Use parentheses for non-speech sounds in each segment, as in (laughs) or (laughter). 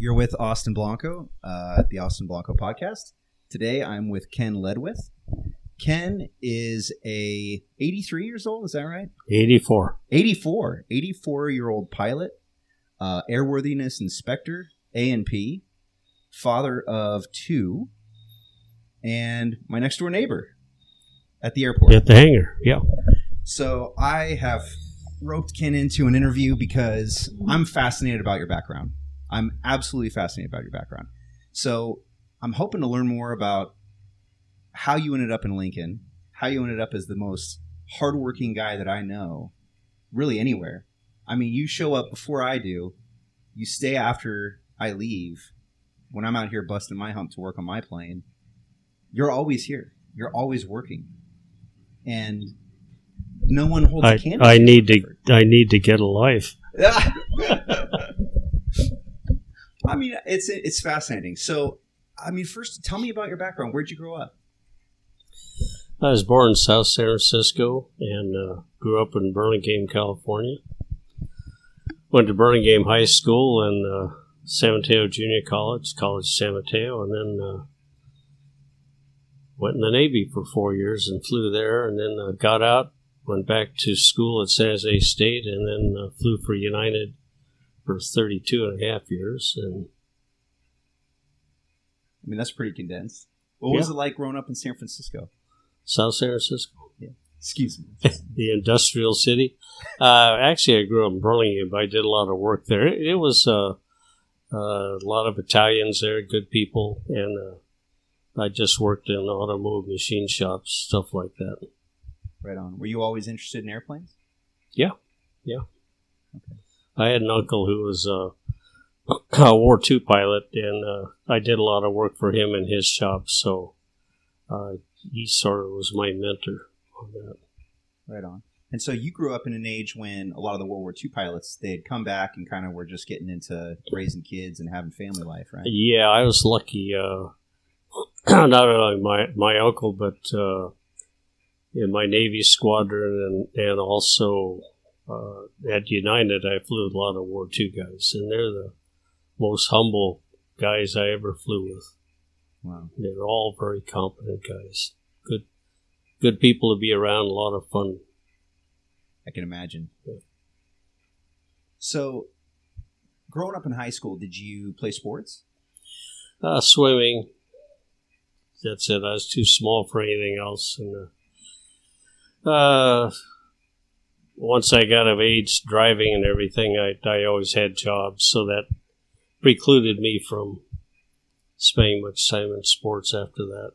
You're with Austin Blanco uh, at the Austin Blanco podcast. Today I'm with Ken Ledwith. Ken is a 83 years old. Is that right? 84. 84. 84 year old pilot, uh, airworthiness inspector, A and P, father of two, and my next door neighbor at the airport. At the hangar. Yeah. So I have roped Ken into an interview because I'm fascinated about your background. I'm absolutely fascinated about your background. So I'm hoping to learn more about how you ended up in Lincoln, how you ended up as the most hardworking guy that I know, really anywhere. I mean, you show up before I do, you stay after I leave. When I'm out here busting my hump to work on my plane, you're always here. You're always working, and no one holds I, a candle. I need to effort. I need to get a life. (laughs) I mean, it's it's fascinating. So, I mean, first, tell me about your background. Where'd you grow up? I was born in South San Francisco and uh, grew up in Burlingame, California. Went to Burlingame High School and uh, San Mateo Junior College, College San Mateo, and then uh, went in the Navy for four years and flew there, and then uh, got out, went back to school at San Jose State, and then uh, flew for United for 32 and a half years. And I mean, that's pretty condensed. What was it like growing up in San Francisco? South San Francisco. Yeah. Excuse me. (laughs) the industrial city. Uh, actually, I grew up in Burlingame, but I did a lot of work there. It, it was uh, uh, a lot of Italians there, good people, and uh, I just worked in automotive machine shops, stuff like that. right on. Were you always interested in airplanes? I had an uncle who was uh, (clears throat) a War II pilot, and uh, I did a lot of work for him in his shop, so uh, he sort of was my mentor on that. Right on. And so you grew up in an age when a lot of the World War II pilots they had come back and kind of were just getting into raising kids and having family life, right? Yeah, I was lucky. Uh, (clears throat) not only my my uncle, but uh, in my Navy squadron, and and also uh, at United, I flew with a lot of War II guys, and they're the most humble guys I ever flew with. Wow. They're all very competent guys. Good, good people to be around. A lot of fun. I can imagine. Yeah. So, growing up in high school, did you play sports? Uh, swimming. That's it. I was too small for anything else. And uh, uh, once I got of age, driving and everything, I I always had jobs, so that precluded me from spending much time in sports after that.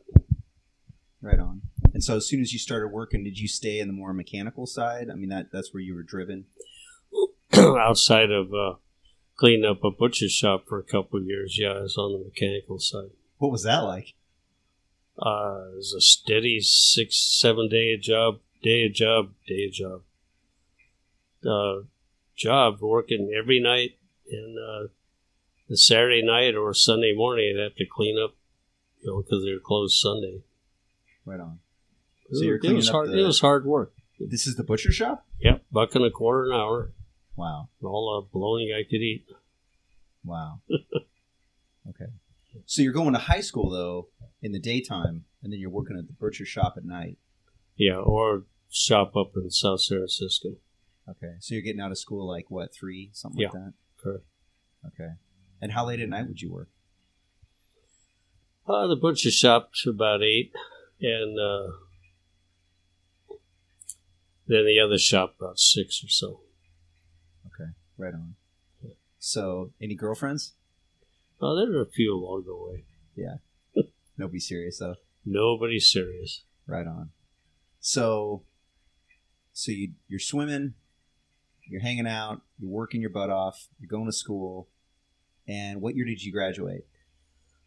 Right on. And so, as soon as you started working, did you stay in the more mechanical side? I mean, that that's where you were driven. (clears throat) Outside of uh, cleaning up a butcher shop for a couple of years, yeah, I was on the mechanical side. What was that like? Uh, it was a steady six, seven day a job, day a job, day a job. Uh, job working every night, and uh, the Saturday night or Sunday morning, I'd have to clean up, you know, because they were closed Sunday. Right on. So it cleaning was up hard. the- It was hard work. This is the butcher shop. Yep, buck and a quarter an hour, Wow. all the bologna I could eat. Wow. (laughs) okay. So you're going to high school though in the daytime, and then you're working at the butcher shop at night. Yeah, or shop up in South San Francisco. Okay. So you're getting out of school like what three, something Yeah. like that. Correct. Okay. And how late at night would you work? Uh, the butcher shop to about eight, and uh, then the other shop about six or so. Okay. Right on. So any girlfriends? Oh, there were a few along the way. (laughs) No, be serious though. Nobody serious. Right on. So, so you you're swimming, you're hanging out, you're working your butt off, you're going to school, and what year did you graduate?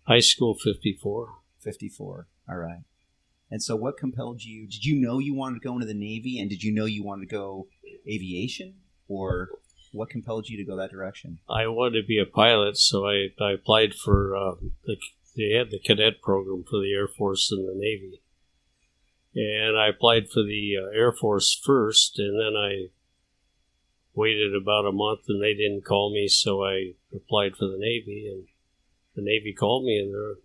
High school fifty four. 54. All right. And so, what compelled you? Did you know you wanted to go into the Navy, and did you know you wanted to go aviation, or what compelled you to go that direction? I wanted to be a pilot, so I, I applied for uh, the they had the cadet program for the Air Force and the Navy, and I applied for the uh, Air Force first, and then I waited about a month and they didn't call me, so I applied for the Navy and the Navy called me and they're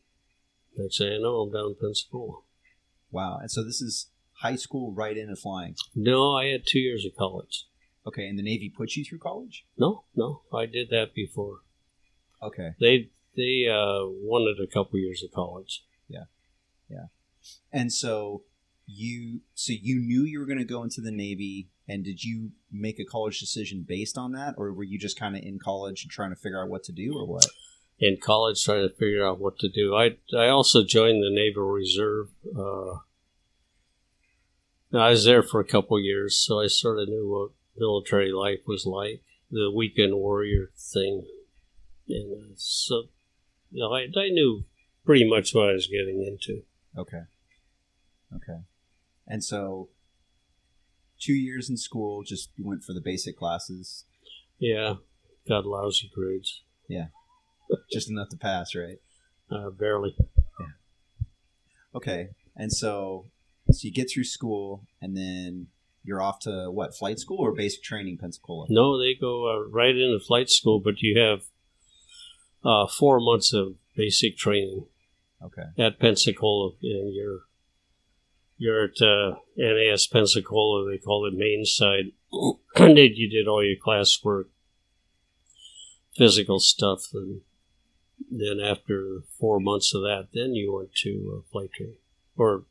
next thing I know I'm down in Pensacola. Wow. And so this is high school right into flying. No, I had two years of college. Okay, and the Navy put you through college? No, no, I did that before. Okay. They they uh, wanted a couple years of college. Yeah, yeah, and so you so you knew you were going to go into the Navy and did you make a college decision based on that or were you just kind of in college and trying to figure out what to do or what? in college trying to figure out what to do. I I also joined the Naval Reserve. Uh, I was there for a couple years, so I sort of knew what military life was like, the weekend warrior thing, and uh, so you know, I, I knew pretty much what I was getting into. Okay. Okay. And so two years in school, just you went for the basic classes, Yeah, got lousy grades, Yeah, just enough to pass, right? uh, barely. Yeah. Okay. And so so you get through school and then you're off to what, flight school or basic training Pensacola? No, they go uh, right into flight school, but you have uh, four months of basic training. Okay. at Pensacola, and you're you're at uh, NAS Pensacola. They call it main side. and (clears throat) you did all your classwork, physical stuff, and then after four months of that, then you went to uh, flight training, or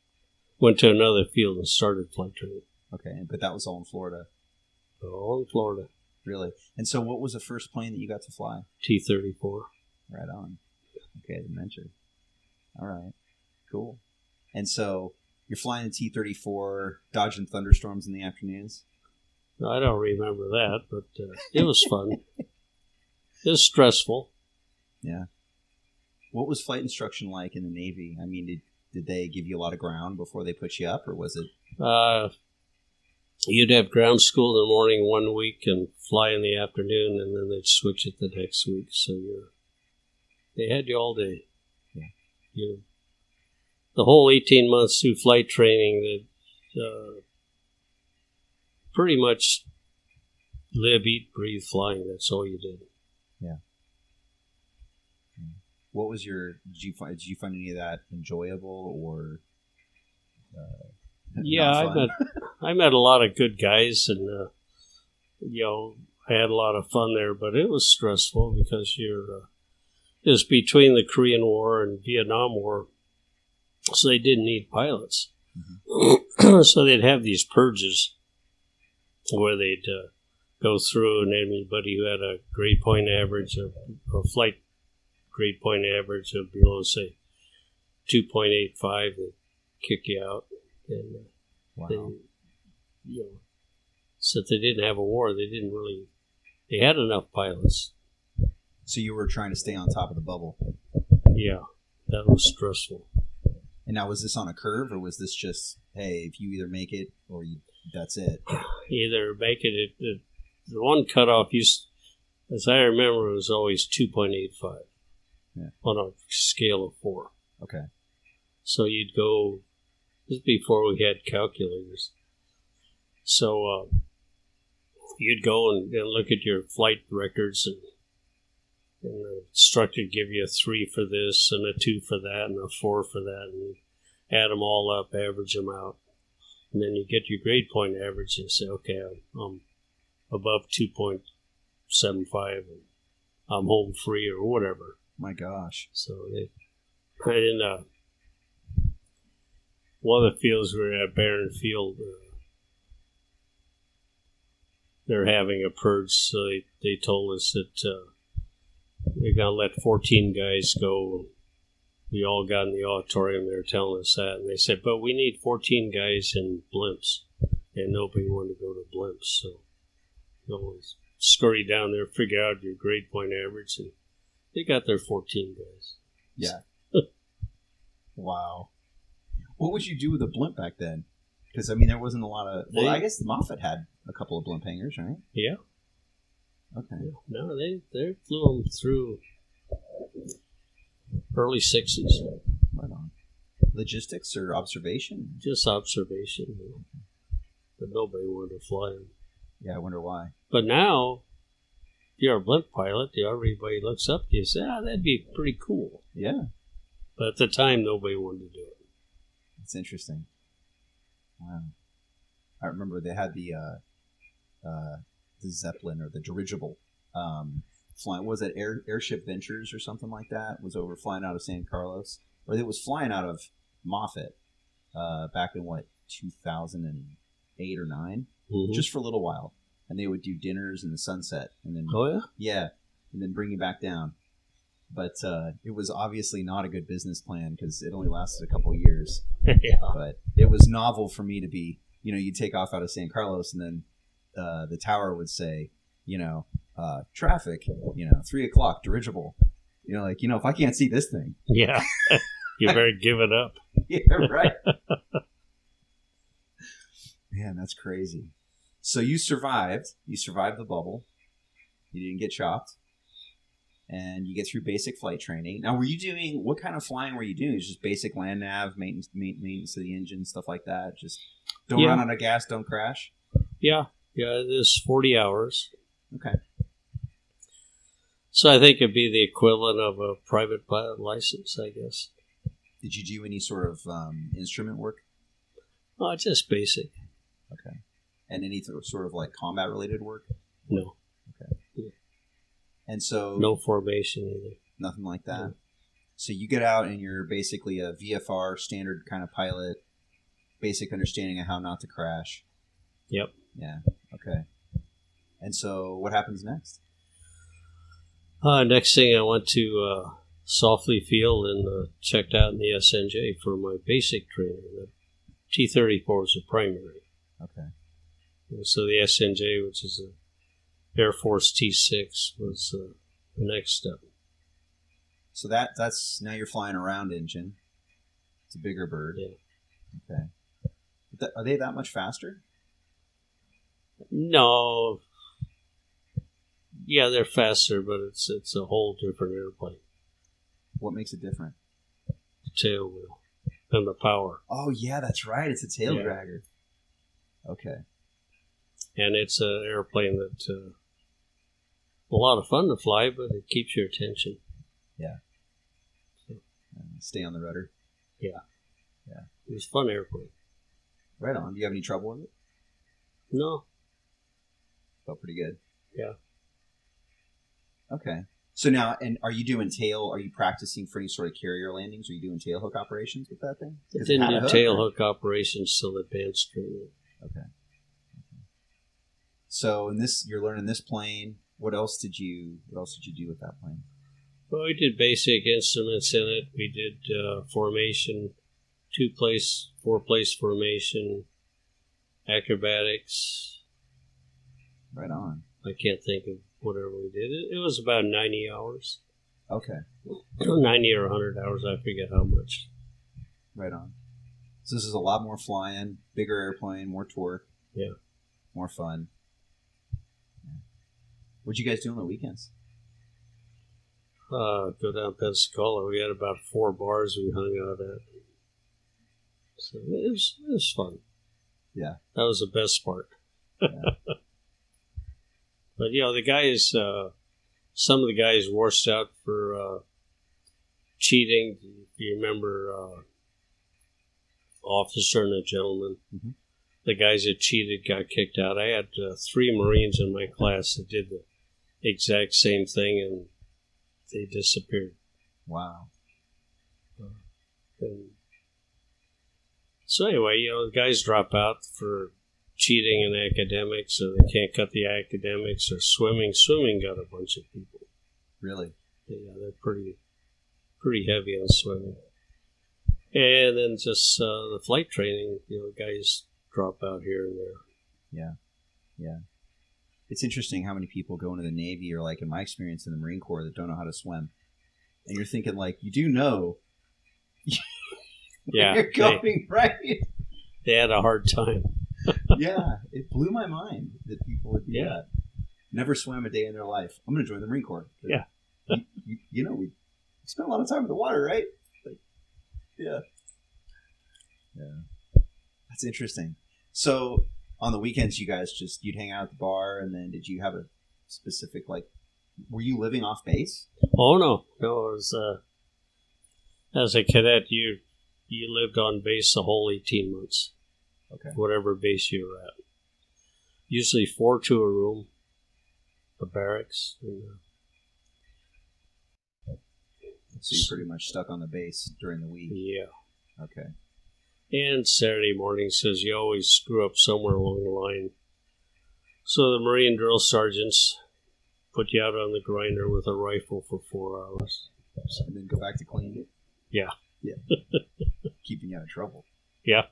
went to another field and started flight training. Okay. But that was all in Florida. All in Florida, Really? And so what was the first plane that you got to fly? T thirty four. Right on. Okay, the mentor. All right. Cool. And so you're flying the T thirty four, dodging thunderstorms in the afternoons. I don't remember that, but uh, it was fun. it was stressful. Yeah. What was flight instruction like in the Navy? I mean, did did they give you a lot of ground before they put you up, or was it? Uh, you'd have ground school in the morning one week and fly in the afternoon, and then they'd switch it the next week. So you're they had you all day. Yeah. You the whole eighteen months through flight training that uh, pretty much live, eat, breathe flying. That's all you did. Yeah. What was your? Did you find? Did you find any of that enjoyable or? Uh, Yeah, I met (laughs) I met a lot of good guys, and uh, you know I had a lot of fun there. But it was stressful because you're uh, it was between the Korean War and Vietnam War, so they didn't need pilots. (clears throat) so they'd have these purges where they'd uh, go through, and anybody who had a grade point average of a flight grade point average of below say two point eight five, they'd kick you out. And uh, Wow. they, you know, since they didn't have a war, they didn't really. They had enough pilots. So you were trying to stay on top of the bubble. Yeah, that was stressful. And now, was this on a curve, or was this just, hey, if you either make it or you, that's it? Either make it, it, it the one cutoff used, as I remember, was always two point eight five Yeah. on a scale of four. Okay. So you'd go. This is before we had calculators. So uh, you'd go and, and look at your flight records, and, and the instructor give you a three for this, and a two for that, and a four for that, and add them all up, average them out, and then you get your grade point average, and say, okay, I'm, I'm above two point seven five, and I'm home free or whatever. My gosh. So they, in uh, one of the fields we were at Barin Field, uh, they're having a purge. So they, they told us that uh, they're gonna let 14 guys go. We all got in the auditorium. They were telling us that, and they said, "But we need 14 guys in blimps," and nobody wanted to go to blimps. So you always scurry down there, figure out your grade point average, and they got their 14 guys. Yeah. (laughs) wow. What would you do with a blimp back then? Because I mean, there wasn't a lot of. Well, They- I guess Moffett had a couple of blimp hangars, right? Yeah. Okay. No, they they flew them through early sixties. Right on. Logistics or observation? Just observation, but nobody wanted to fly them. Yeah, I wonder why. But now, if you're a blimp pilot, everybody looks up to you and says, ah, that'd be pretty cool. Yeah, But at the time, nobody wanted to do it. it's interesting. Wow. I remember they had the uh, uh, the Zeppelin or the dirigible um, flying. Was it Air, Airship Ventures or something like that? Was over flying out of San Carlos, or it was flying out of Moffett uh, back in what 2008 or 9 Mhm. just for a little while, and they would do dinners in the sunset, and then oh, yeah? yeah, and then bring you back down. But uh, it was obviously not a good business plan because it only lasted a couple years. (laughs) yeah. But it was novel for me to be, you know, you take off out of San Carlos, and then uh, the tower would say, you know, uh, traffic, you know, three o'clock, dirigible. You know, like you know, if I can't see this thing, Yeah. (laughs) you better give it up. (laughs) yeah, right. Man, that's crazy. So you survived. You survived the bubble. You didn't get chopped, and you get through basic flight training. Now, were you doing what kind of flying were you doing? Just basic land nav maintenance, maintenance of the engine, stuff like that. Just don't Yeah. run out of gas, don't crash. Yeah. Yeah, it is 40 hours. Okay. So I think it'd be the equivalent of a private pilot license, I guess. Did you do any sort of um, instrument work Oh, just basic. Okay. And any sort of like combat related work? No. Okay. Yeah. And so No formation either. nothing like that. No. So you get out and you're basically a VFR standard kind of pilot, basic understanding of how not to crash. Yep. Yeah. Okay. And so what happens next? Uh, next thing, I went to uh, Saufley Field and uh, checked out in the SNJ for my basic training. The T 34 was the primary. Okay. And so the SNJ, which is a Air Force T 6, was uh, the next step. So that that's now you're flying around engine. It's a bigger bird. Yeah. Okay. That, are they that much faster? No. Yeah, they're faster, but it's it's a whole different airplane. What makes it different? The tail wheel and the power. Oh yeah, that's right. It's a tail Yeah. dragger. Okay. And it's an airplane that uh, a lot of fun to fly, but it keeps your attention. Uh, stay on the rudder. Yeah. Yeah. It was a fun airplane. Right on. Do you have any trouble with it? No, Felt pretty good. Yeah. Okay. So now, and are you doing tail? Are you practicing for any sort of carrier landings? Are you doing tail hook operations with that thing? it didn't do hook, tail or- hook operations till advanced training. Okay. So in this, you're learning this plane. What else did you? What else did you do with that plane? Well, we did basic instruments in it. We did uh, formation, two place, four place formation, acrobatics. Right on. I can't think of whatever we did. It, it was about 90 hours. Okay. (clears throat) 90 or 100 hours, I forget how much. Right on. So this is a lot more flying, bigger airplane, more torque. Yeah. More fun. Yeah. What'd you guys do on the weekends? Uh, go down Pensacola. We had about four bars we hung out at. So it was, it was fun. Yeah. That was the best part. (laughs) but, you know, the guys, uh, some of the guys washed out for uh, cheating. If you remember, uh, Officer and a Gentleman. Mhm. The guys that cheated got kicked out. I had uh, three Marines in my class that did the exact same thing and they disappeared. Wow. And so anyway, you know, the guys drop out for cheating in academics, or they can't cut the academics, or swimming. Swimming got a bunch of people. Really? Yeah, they're pretty, pretty heavy on swimming. And then just uh, the flight training, you know, guys drop out here and there. Yeah, yeah. It's interesting how many people go into the Navy or like in my experience in the Marine Corps that don't know how to swim. And you're thinking like you do know (laughs) Yeah, you're they, going (laughs) right. they had a hard time. Yeah, it blew my mind that people would do Yeah. that. Never swam a day in their life. I'm going to join the Marine Corps. Yeah. you, you, you know, we spend a lot of time in the water, right? Like, yeah. Yeah. That's interesting. So, on the weekends, you guys just you'd hang out at the bar, and then did you have a specific like? Were you living off base? Oh no, no. It was, uh, as a cadet, you you lived on base the whole eighteen months, Okay. whatever base you're at. Usually four to a room, a barracks. And, uh, So you're pretty much stuck on the base during the week. yeah. Okay. And Saturday morning says you always screw up somewhere along the line. So the Marine drill sergeants put you out on the grinder with a rifle for four hours. And then go back to clean. It. Yeah. Yeah. (laughs) Keeping you out of trouble. Yeah.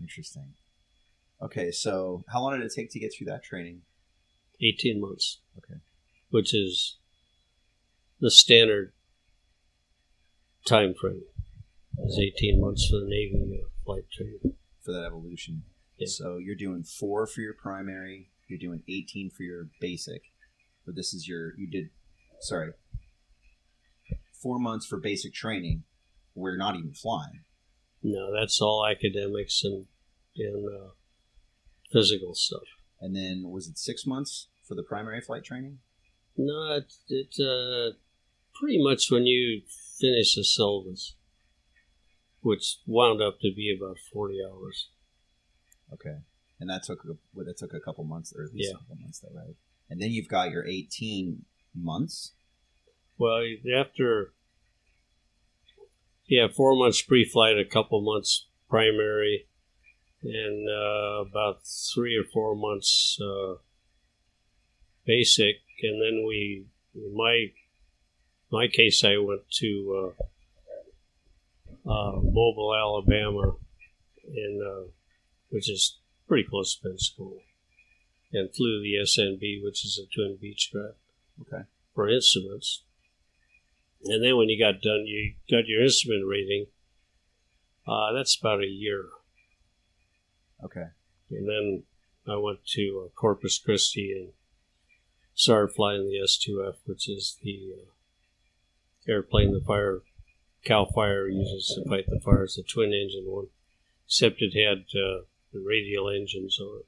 Interesting. Okay, so how long did it take to get through that training? 18 months. Okay. Which is the standard time frame. Is 18 months for the Navy uh, flight training. for that evolution. Yeah. So you're doing four for your primary, you're doing 18 for your basic. But this is your, you did, sorry, four months for basic training. We're not even flying. No, that's all academics and, and uh, physical stuff. And then was it six months for the primary flight training? No, it, it uh, pretty much when you finish the syllabus, which wound up to be about 40 hours. Okay. And that took, a- well, that took a couple months, or at least Yeah. a couple months, though, right? And then you've got your 18 months. Well, after, yeah, four months pre flight, a couple months primary, and uh, about three or four months uh, basic. And then we, in my, my case, I went to uh, uh, Mobile, Alabama, and uh, which is pretty close to Pensacola, and flew the SNB, which is a twin Beechcraft Okay. for instruments. And then when you got done, you got your instrument rating. Uh, that's about a year. Okay. And then I went to uh, Corpus Christi and started flying the S2F, which is the uh, airplane the fire Cal Fire uses to fight the fires, the twin engine one, except it had uh, the radial engines on it.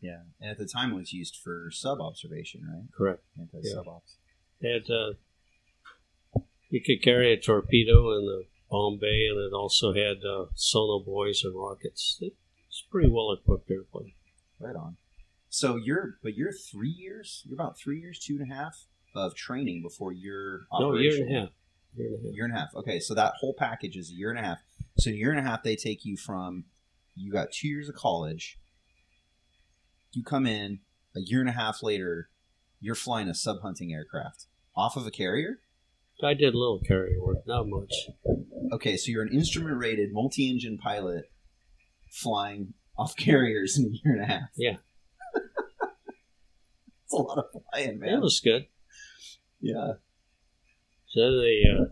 Yeah. And at the time it was used for sub observation, right? Correct. Anti sub ops. Had uh, you could carry a torpedo in the bomb bay, and it also had uh, sonobuoys and rockets. It's pretty well equipped airplane. Right on. So you're, but you're three years. You're about three years, two and a half of training before you're No, year and a half. Year and a half. Year and a half. Okay, so that whole package is a year and a half. So a year and a half, they take you from you got two years of college. You come in a year and a half later. You're flying a sub hunting aircraft off of a carrier. I did a little carrier work, not much. Okay, so you're an instrument rated multi engine pilot flying off (laughs) carriers in a year and a half. Yeah. (laughs) It's a lot of flying, man. It was good. yeah. So they uh,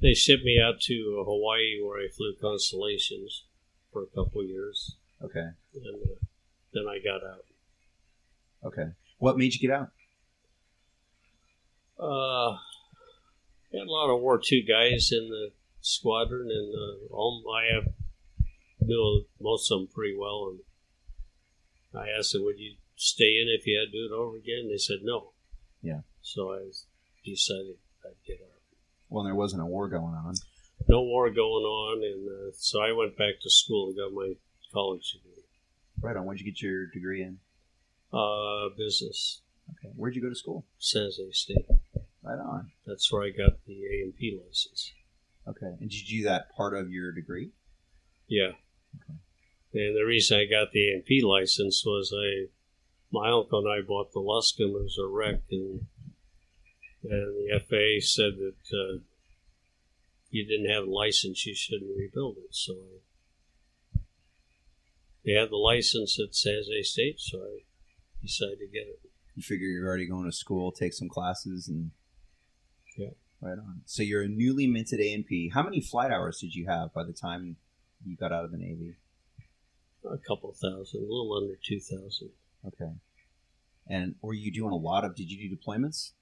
they shipped me out to Hawaii, where I flew constellations for a couple years, Okay. and uh, then I got out. Okay. What made you get out? Uh, had a lot of War II guys in the squadron, and uh, all I have knew most of them pretty well. And I asked them, "Would you stay in if you had to do it over again?" They said no. Yeah. So I decided I'd get out. Well, there wasn't a war going on. No war going on, and uh, so I went back to school and got my college degree, Right on. Where'd you get your degree in? uh, business, Okay. Where'd you go to school? San Jose State. Right on. That's where I got the A and P license. Okay. And did you do that part of your degree? Yeah. Okay. And the reason I got the A and P license was I, my uncle and I bought the Luscombe. It was a wreck, and and the FAA said that uh, you didn't have a license, you shouldn't rebuild it. So I, they had the license at San Jose State, so I decided to get it. You figure you're already going to school, take some classes, and. Right on. So you're a newly minted A and P. How many flight hours did you have by the time you got out of the Navy? A couple thousand, a little under two thousand. Okay. And were you doing a lot of? Did you do deployments?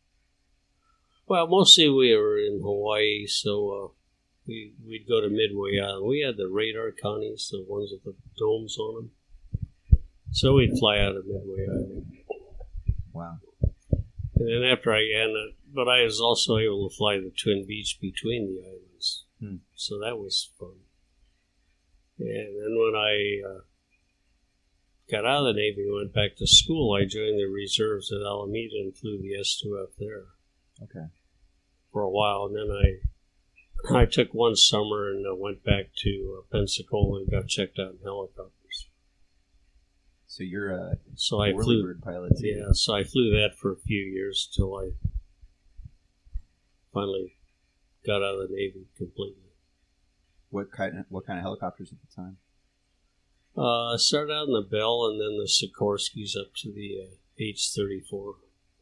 Well, mostly we were in Hawaii, so uh, we we'd go to Midway Island. We had the radar Connies, the ones with the domes on them. So we'd fly out of Midway Island. Wow. And then after I and but I was also able to fly the Twin Beech between the islands, Hmm. so that was fun. And then when I uh, got out of the Navy and went back to school, I joined the reserves at Alameda and flew the S2F there Okay. for a while. And then I I took one summer and uh, went back to uh, Pensacola and got checked out in helicopters. So you're a So I flew bird pilot too. Yeah, so I flew that for a few years till I finally got out of the Navy completely. What kind? Of, what kind of helicopters at the time? Uh, I started out in the Bell and then the Sikorsky's up to the uh, H-34,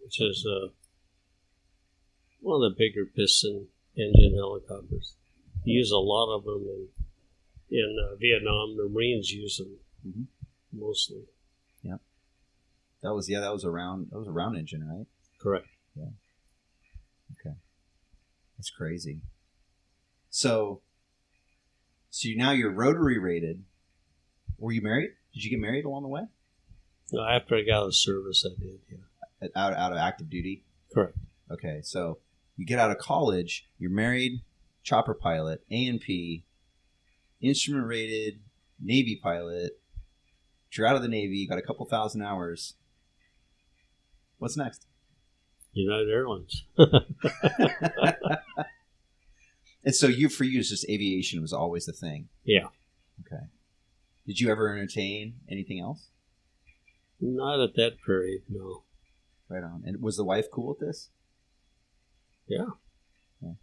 which is uh, one of the bigger piston engine helicopters. You use a lot of them in, in uh, Vietnam. The Marines use them Mhm. mostly. That was yeah. That was a round. That was a round engine, right? Correct. Yeah. Okay. That's crazy. So, so you, now you're rotary rated. Were you married? Did you get married along the way? No, after I got out of service, I did, yeah. Out out of active duty. Correct. Okay, so you get out of college, you're married, chopper pilot, A and P, instrument rated, Navy pilot. You're out of the Navy, you got a couple thousand hours. What's next? United Airlines. (laughs) (laughs) and so you for you, it's just aviation was always the thing. Yeah. Okay. Did you ever entertain anything else? Not at that period, no. Right on. And was the wife cool with this? Yeah. Yeah.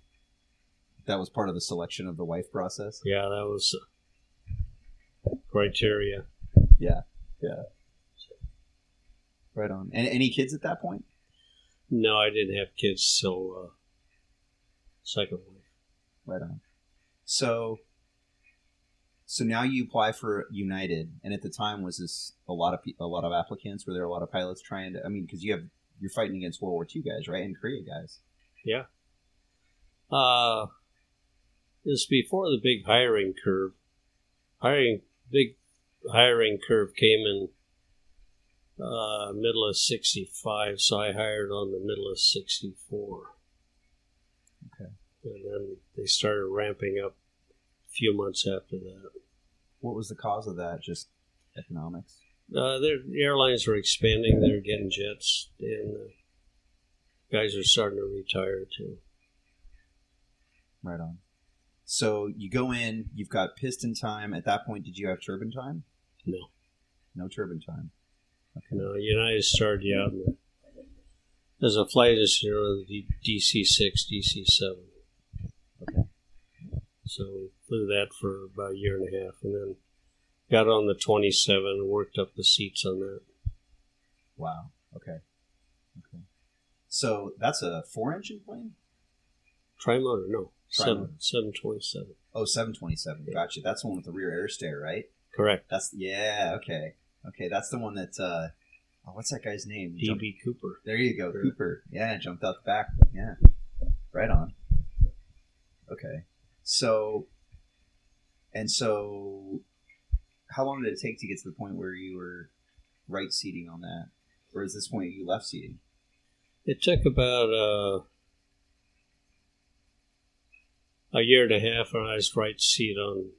That was part of the selection of the wife process. Yeah, that was uh, criteria. Yeah. Yeah. Right on. And any kids at that point? No, I didn't have kids till uh, second wife. Right on. So, so now you apply for United, and at the time was this a lot of pe- a lot of applicants? Were there a lot of pilots trying to? I mean, because you have you're fighting against World War II guys, right, and Korea guys. Yeah. Uh, it was before the big hiring curve. Hiring big hiring curve came in uh, middle of '65, so I hired on the middle of '64. Okay. And then they started ramping up a few months after that. What was the cause of that? Just economics. Uh, their the airlines were expanding. They were getting jets, and uh, guys are starting to retire too. Right on. So you go in, you've got piston time. At that point, did you have turbine time? No. No turbine time. Okay. know, United started you out in the, as a flight engineer on the DC six, DC seven. Okay. So we flew that for about a year and a half, and then got on the twenty seven and worked up the seats on that. Wow. Okay. Okay. So that's a four engine plane? Trimotor, no, seven, seven twenty oh, seven. Oh, 727. Gotcha. That's the one with the rear air stair, right? Correct. That's yeah, okay. Okay, that's the one that uh oh, what's that guy's name? DB Cooper. there you go, Yeah. Cooper. Yeah, jumped out the back. Yeah. Right on. Okay. So and so how long did it take to get to the point where you were right seating on that? Or is this point you left seating? It took about uh, a year and a half, and I was right seat on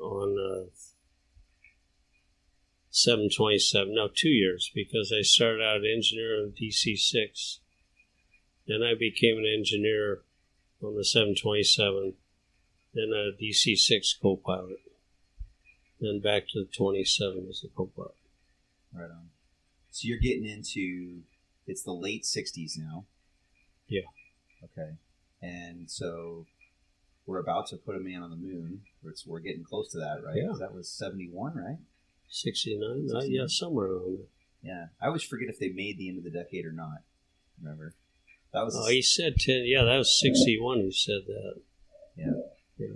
on uh, seven twenty seven. No, two years because I started out engineer on DC six, then I became an engineer on the seven twenty seven, then a DC six co-pilot, then back to the twenty seven as a co-pilot. Right on. So you're getting into it's the late '60s now. Yeah. Okay. And so we're about to put a man on the moon. We're, we're getting close to that, right? Yeah. That was '71, right? 69? Uh, yeah, somewhere around there. Yeah. I always forget if they made the end of the decade or not. Remember? That was. Oh, he said 10. Yeah, that was 61. He said that. Yeah. Yeah.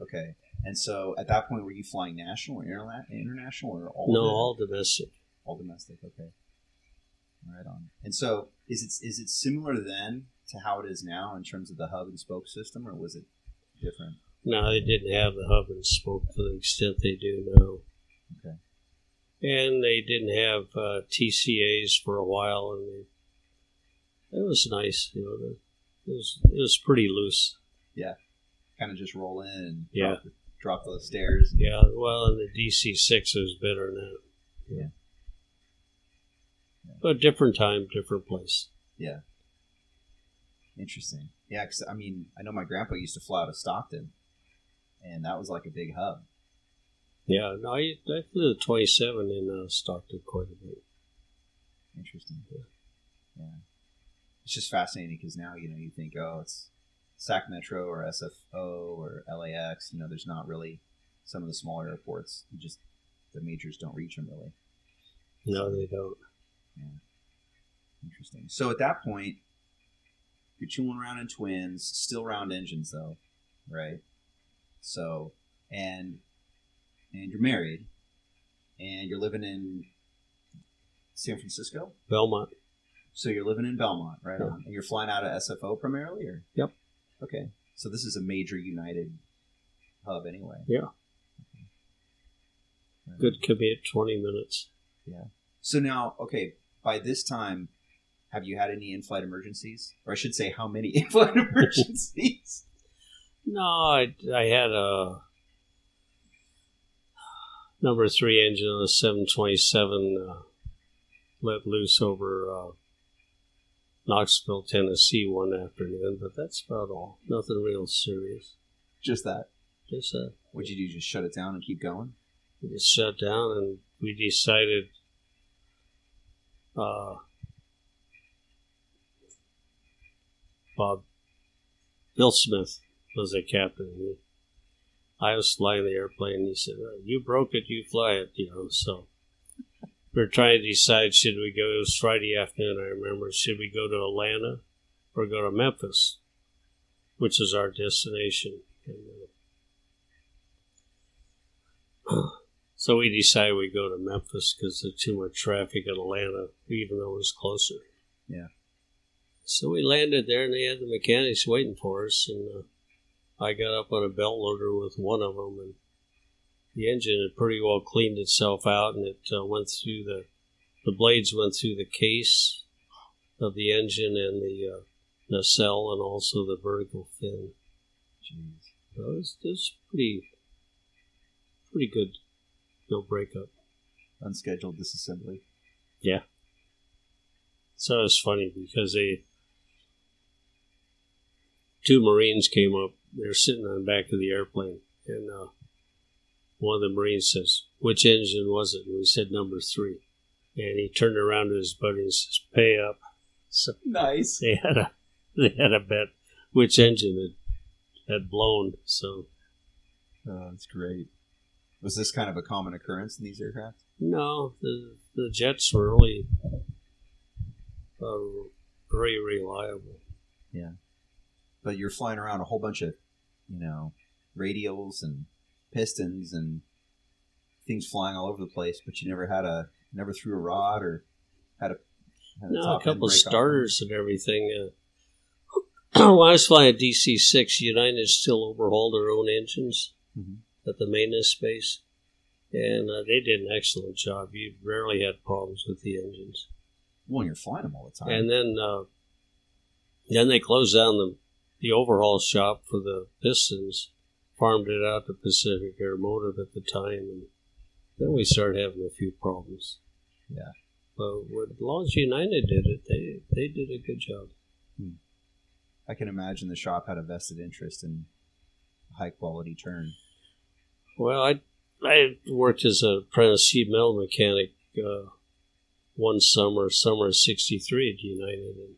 okay. And so at that point, were you flying national or interla- international or all? No, the- all domestic. all domestic. Okay. Right on. And so, is it is it similar then to how it is now in terms of the hub and spoke system, or was it different? No, they didn't have the hub and spoke to the extent they do now. Okay. And they didn't have uh, TCAs for a while, and they, it was nice. You know, the, it was it was pretty loose. Yeah, kind of just roll in and Yeah. drop, drop those stairs. Yeah, well, and the DC six was better than that. Yeah. But different time, different place. Yeah. Interesting. Yeah, because I mean, I know my grandpa used to fly out of Stockton, and that was like a big hub. Yeah, no, I, I flew the twenty seven in uh, Stockton quite a bit. Interesting. Yeah. It's just fascinating because now, you know, you think, oh, it's SAC Metro or SFO or LAX. You know, there's not really some of the smaller airports. You just, the majors don't reach them really. No, they don't. Yeah. Interesting. So at that point, you're tooling around in twins, still round engines though, right? So, and, and you're married and you're living in San Francisco? Belmont. So you're living in Belmont, right Yeah. on. And you're flying out of SFO primarily, or? Yep. Okay. So this is a major United hub, anyway. Yeah. Right. Good commute, twenty minutes. Yeah. So now, okay, by this time, have you had any in-flight emergencies, or I should say, how many (laughs) in-flight emergencies? No, I, I had a number three engine on a 727 uh, let loose over uh, Knoxville, Tennessee one afternoon, but that's about all. Nothing real serious. Just that. Just uh, What'd you do? Just shut it down and keep going? we just shut down and we decided uh, Bob Bill Smith was the captain. I was flying the airplane. He said, uh, "You broke it, you fly it." You know, so we were trying to decide should we go. It was Friday afternoon. I remember. Should we go to Atlanta or go to Memphis, which is our destination? And, uh, (sighs) so we decided we go to Memphis because there's too much traffic in Atlanta, even though it was closer. Yeah. So we landed there, and they had the mechanics waiting for us, and uh, I got up on a belt loader with one of them, and the engine had pretty well cleaned itself out, and it uh, went through the the blades went through the case of the engine and the uh, nacelle, and also the vertical fin. Jeez. So it was, it pretty pretty good. No breakup. Unscheduled disassembly. Yeah. So it was funny because they two Marines came up. They're sitting on the back of the airplane, and uh, one of the Marines says, "Which engine was it?" And we said number three. And he turned around to his buddy and says, "Pay up." So Nice. they had a they had a bet which engine had had blown. So Oh, that's great. Was this kind of a common occurrence in these aircraft? no, the the jets were really uh, very reliable. Yeah, but you're flying around a whole bunch of, you know, radials and pistons and things flying all over the place, but you never had a, never threw a rod or had a, had No, a end couple off? starters and everything. Uh, (clears throat) when I was flying DC six, United still overhauled their own engines Mhm. at the maintenance space, and uh, they did an excellent job. You rarely had problems with the engines. Well, you're flying them all the time. And then, uh, then they closed down the the overhaul shop for the pistons, farmed it out to Pacific Airmotive at the time, and then we started having a few problems. Yeah. But when, as long as United did it, they they did a good job. I can imagine the shop had a vested interest in high quality turn. Well, I I worked as an apprentice sheet metal mechanic uh, one summer, summer of '63 at United, and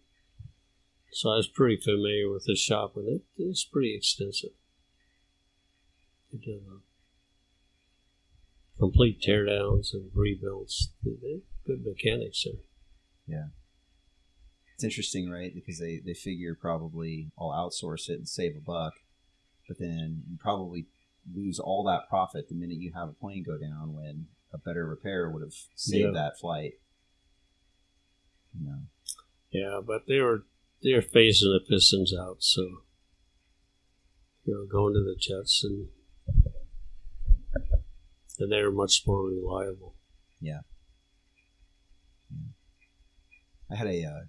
so I was pretty familiar with the shop, and it, it was pretty extensive. They did uh, complete teardowns and rebuilds. Good mechanics there. Yeah. It's interesting, right? Because they, they figure probably I'll outsource it and save a buck, but then you probably lose all that profit the minute you have a plane go down when a better repair would have saved Yeah. that flight. You know, Yeah, but they were they're phasing the pistons out, so you know, going to the jets and and they're much more reliable. Yeah. I had a uh,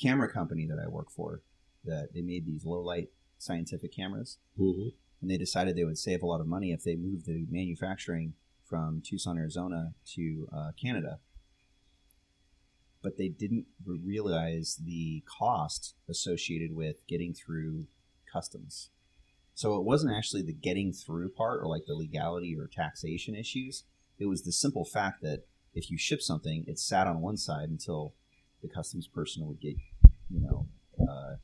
camera company that I work for that they made these low light scientific cameras, hmm and they decided they would save a lot of money if they moved the manufacturing from Tucson, Arizona to uh, Canada. But they didn't realize the cost associated with getting through customs. So it wasn't actually the getting through part or like the legality or taxation issues. It was the simple fact that if you ship something, it sat on one side until the customs person would get, you know, uh,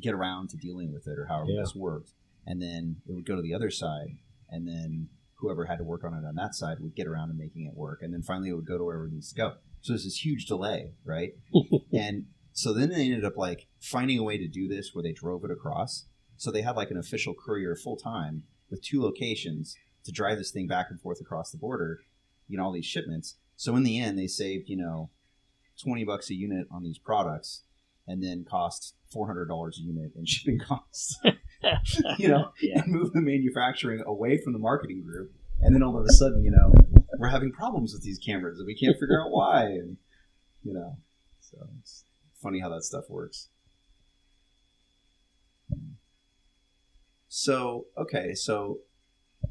get around to dealing with it or however Yeah. this worked. And then it would go to the other side, and then whoever had to work on it on that side would get around to making it work. And then finally it would go to wherever it needs to go. So there's this huge delay, right? (laughs) and so then they ended up like finding a way to do this where they drove it across. So they had like an official courier full time with two locations to drive this thing back and forth across the border, you know, all these shipments. So in the end, they saved, you know, 20 bucks a unit on these products and then cost $400 a unit in (laughs) shipping costs, (laughs) you know, yeah. and move the manufacturing away from the marketing group. And then all of a sudden, you know, we're having problems with these cameras and we can't figure out why. And, you know, so it's funny how that stuff works. So, okay, so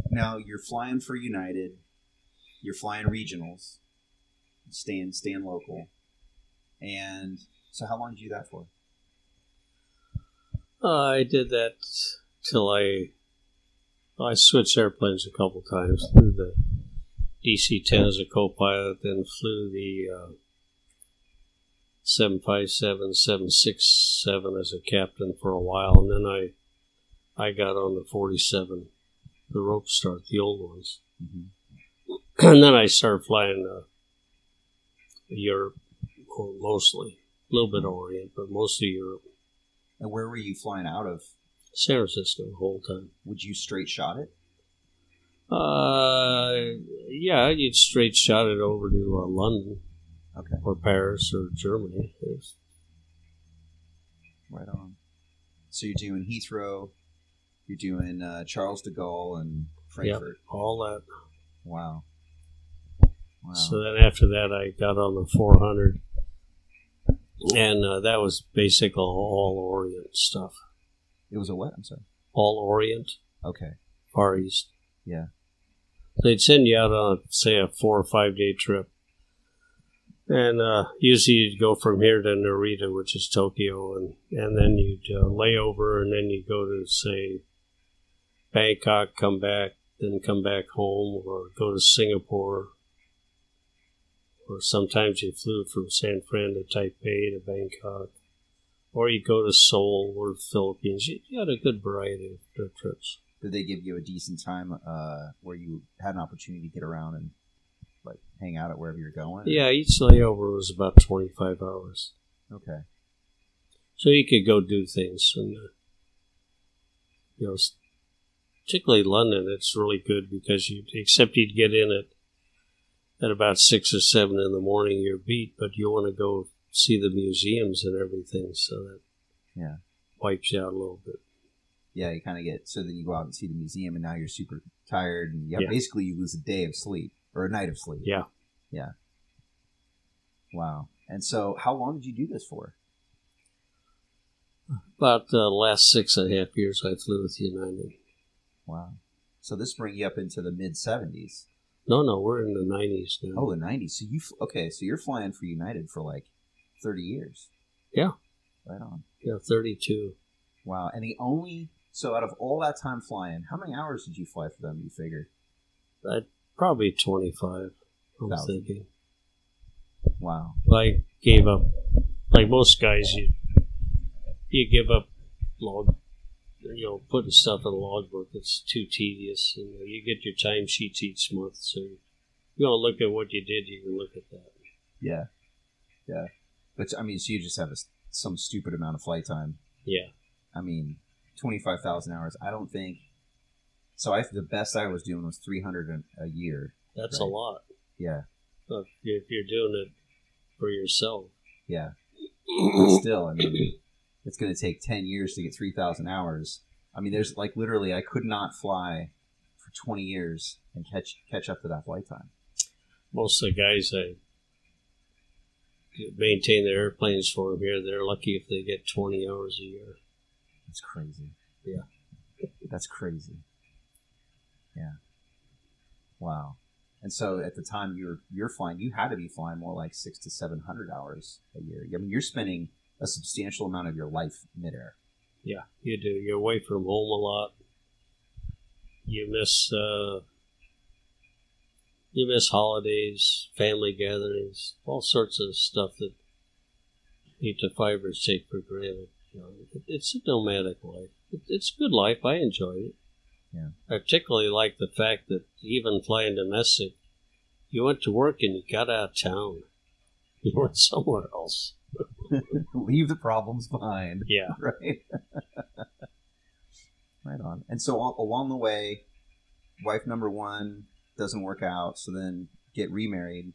now you're flying for United, you're flying regionals, staying staying local. And so how long did you do that for? I did that till I I switched airplanes a couple times. Flew the DC-10 as a co-pilot, then flew the uh, 757, 767 as a captain for a while, and then I I got on the 47, the rope start, the old ones, Mm-hmm. and then I started flying uh, Europe mo- mostly, a little bit Orient, but mostly Europe. And where were you flying out of? San Francisco the whole time. Would you straight shot it? Uh, yeah, you'd straight shot it over to uh, London Okay, or Paris or Germany. It's- right on. So you're doing Heathrow, you're doing uh, Charles de Gaulle and Frankfurt. all that. Wow. Wow. So then after that, I got on the 400, and uh, that was basically all Orient stuff. it was a what? I'm sorry. All Orient, Okay. Far East. Yeah. They'd send you out on, say, a four or five day trip. And uh, usually you'd go from here to Narita, which is Tokyo, and, and then you'd uh, lay over, and then you'd go to, say, Bangkok, come back, then come back home, or go to Singapore. Or sometimes you flew from San Fran to Taipei to Bangkok. Or you go to Seoul or the Philippines. You, you had a good variety of of trips. Did they give you a decent time uh, where you had an opportunity to get around and like hang out at wherever you're going? Yeah, each layover was about 25 hours. Okay. So you could go do things. And, uh, you know, particularly London, it's really good because you, except you'd get in at, at about six or seven in the morning, you're beat, but you want to go see the museums and everything. So that Yeah. wipes you out a little bit. Yeah, you kind of get so then you go out and see the museum, and now you're super tired, and yeah, Yeah. basically you lose a day of sleep or a night of sleep. Yeah. Yeah. Wow. And so, how long did you do this for? About the last six and a half years I flew with United. Wow. So this brings you up into the mid '70s. No, no, we're in the 90s now. Oh, the '90s. So you okay? So you're flying for United for like 30 years. Yeah. Right on. Yeah, 32. Wow. And the only so out of all that time flying, how many hours did you fly for them? You figure? Uh, probably 25, I'm Thousand. thinking. Wow. I gave up. Like most guys, you you give up log, you know, putting stuff in a logbook. It's too tedious. You know, you get your time sheets each month, so you want to look at what you did. You can look at that. Yeah. Yeah. But I mean, so you just have a some stupid amount of flight time. Yeah, I mean, 25,000 hours. I don't think. So I the best I was doing was 300 a, a year. that's a lot. Yeah. But if you're doing it for yourself, Yeah. (clears throat) Still, I mean, it's going to take 10 years to get 3,000 hours. I mean, there's like literally, I could not fly for 20 years and catch catch up to that flight time. Most of the guys I maintain their airplanes for them here, they're lucky if they get 20 hours a year. That's crazy. Yeah. That's crazy. Yeah. Wow. And so at the time you're you're flying, you had to be flying more like six to seven hundred hours a year. I mean, you're spending a substantial amount of your life midair. Yeah, you do. You're away from home a lot. You miss uh, you miss holidays, family gatherings, all sorts of stuff that eight to fivers take for granted. You know, it, it's a nomadic life. It, it's a good life. I enjoy it. Yeah. I particularly like the fact that even flying domestic, you went to work and you got out of town. You went somewhere else. (laughs) Leave the problems behind. Yeah. (laughs) Right. right on. And so along the way, wife number one doesn't work out, so then get remarried.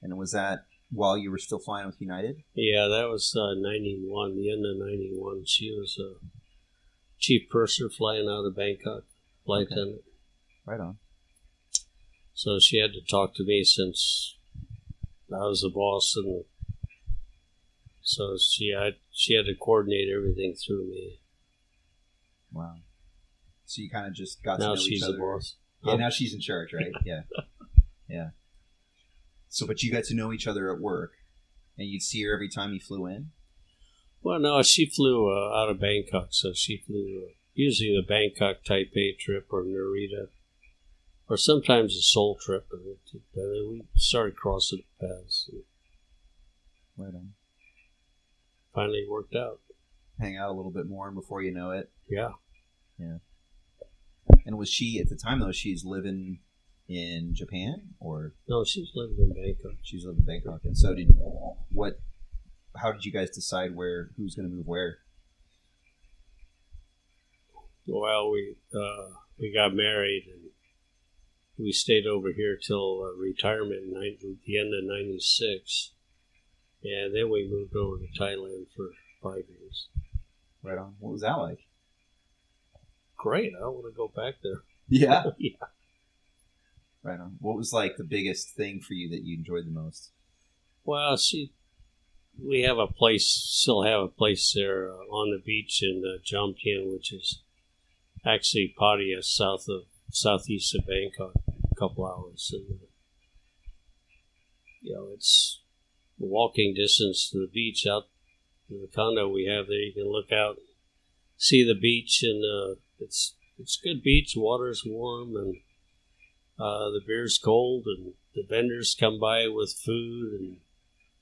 And it was that while you were still flying with United? Yeah, that was uh, 91, the end of 91. She was a chief purser flying out of Bangkok, flight Okay. attendant. Right on. So she had to talk to me since I was the boss, and so she had she had to coordinate everything through me. Wow. So you kind of just got to Now know she's each the other. boss. Yeah, now she's in charge, right? (laughs) Yeah. Yeah. So, but you got to know each other at work, and you'd see her every time you flew in. Well, no, she flew uh, out of Bangkok, so she flew uh, usually the Bangkok Taipei trip or Narita, or sometimes a Seoul trip. We started crossing paths. Right on. finally worked out. Hang out a little bit more, and before you know it, yeah, Yeah. and was she at the time though? She's living in Japan, or No, she's living in Bangkok. she's living in Bangkok, and so did what? How did you guys decide where who's going to move where? Well, we uh, we got married and we stayed over here till uh, retirement in 90, the end of '96, and then we moved over to Thailand for five years. Right on. What was that like? Great! I want to go back there. Yeah. (laughs) Yeah. Right on. What was like the biggest thing for you that you enjoyed the most? Well, she, we have a place, still have a place there uh, on the beach in uh, Jomtien, which is actually Pattaya, south of southeast of Bangkok, a couple hours. And, uh, you know, it's walking distance to the beach out in the condo we have there. You can look out, see the beach, and uh, it's it's good beach. Water's warm, and uh, the beer's cold, and the vendors come by with food and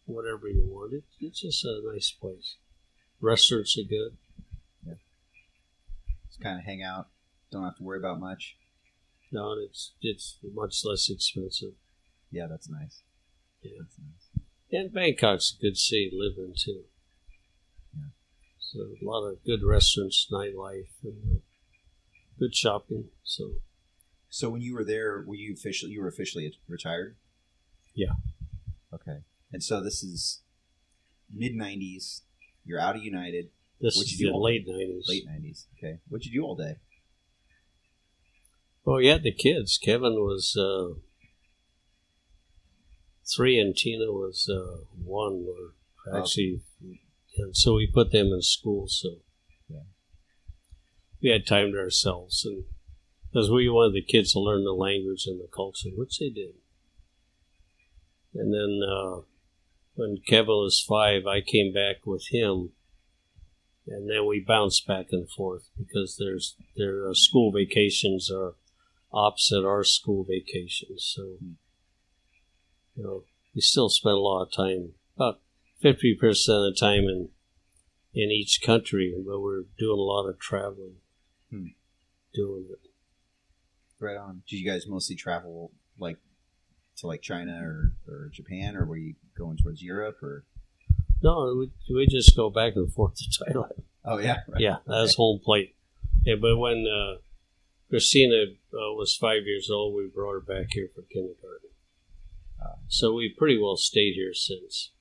whatever you want. It, it's just a nice place. Restaurants are good. Yeah. Just kind of hang out. Don't have to worry about much. No, it's it's much less expensive. Yeah, that's nice. Yeah. That's nice. And Bangkok's a good city to live in too. Yeah. So a lot of good restaurants, nightlife, and uh, good shopping. So So when you were there, were you officially you were officially retired? Yeah. Okay. And so this is mid '90s. You're out of United. this What'd is you do the all- late nineties. Late '90s. Okay. What'd you do all day? Well, yeah, the kids. Kevin was uh, three, and Tina was uh, one, or Oh. actually, and so we put them in school. So Yeah. we had time to ourselves, and because we wanted the kids to learn the language and the culture, which they did. And then uh, when Kevin was five, I came back with him, and then we bounced back and forth because there's their uh, school vacations are opposite our school vacations. So, you know, we still spend a lot of time, about 50% of the time in in each country, but we're doing a lot of traveling, Hmm. doing it. Right on. Did you guys mostly travel like to like China or, or Japan, or were you going towards Europe or? No, we, we just go back and forth to Thailand. Oh yeah. Right. Yeah, that's home plate. Yeah, but when uh, Christina uh, was five years old, we brought her back here for kindergarten. Ah. so we pretty well stayed here since.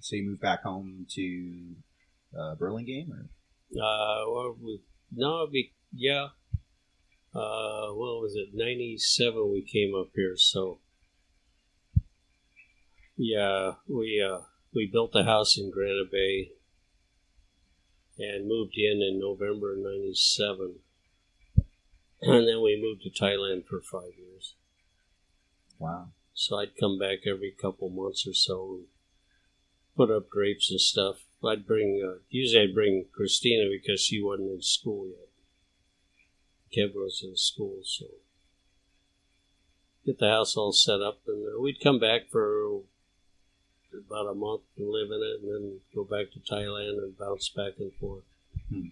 So you moved back home to uh, Burlingame, or Uh, well, we, no, we, yeah. Uh, what was it? Ninety-seven. We came up here, so yeah, we uh, we built a house in Granite Bay and moved in in November '97, and then we moved to Thailand for five years. wow, So I'd come back every couple months or so and put up drapes and stuff. I'd bring, uh, usually I'd bring Christina because she wasn't in school yet. Kevin was in school, so get the house all set up, and uh, we'd come back for about a month and live in it, and then go back to Thailand and bounce back and forth. Hmm.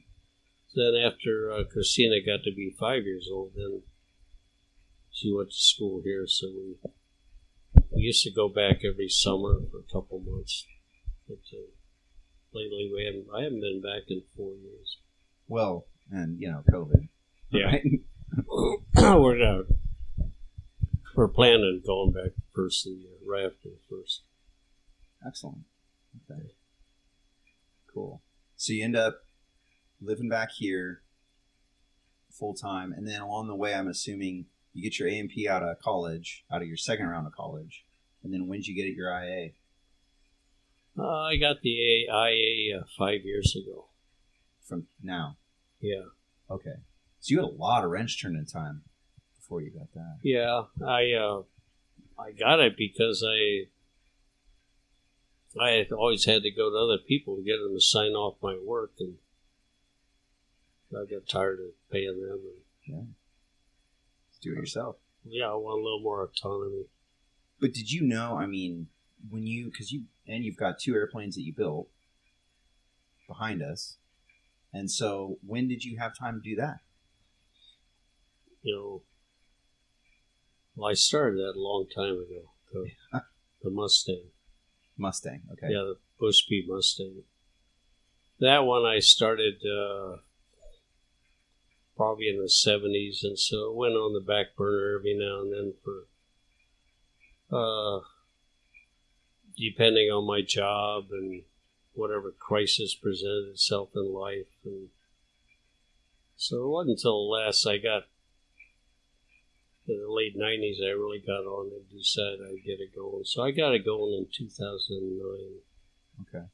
Then after uh, Christina got to be five years old, then she went to school here, so we we used to go back every summer for a couple months. But uh, lately, we haven't. I haven't been back in four years. well, and you know, COVID. Yeah. right? (clears throat) we're uh, we're planning on going back first of the year, right after the first. Excellent. Okay. Cool. So you end up living back here full time, and then along the way, I'm assuming you get your A&P out of college, out of your second round of college, and then when did you get your IA? Uh, I got the IA uh, five years ago. From now. Yeah, Okay. So you had a lot of wrench turning time before you got that. yeah. I uh, I got it because I I had always had to go to other people to get them to sign off my work, and I got tired of paying them. And, Do it yourself. yeah, I want a little more autonomy. But did you know? I mean, when you because you and you've got two airplanes that you built behind us, and so when did you have time to do that? You know, well, I started that a long time ago. The, the Mustang, Mustang. Okay. yeah, the Bushby Mustang. That one I started uh, probably in the seventies, and so it went on the back burner every now and then for, uh, depending on my job and whatever crisis presented itself in life, and so it wasn't until last I got in the late '90s I really got on and decided I'd get it going. So I got it going in 2009. Okay.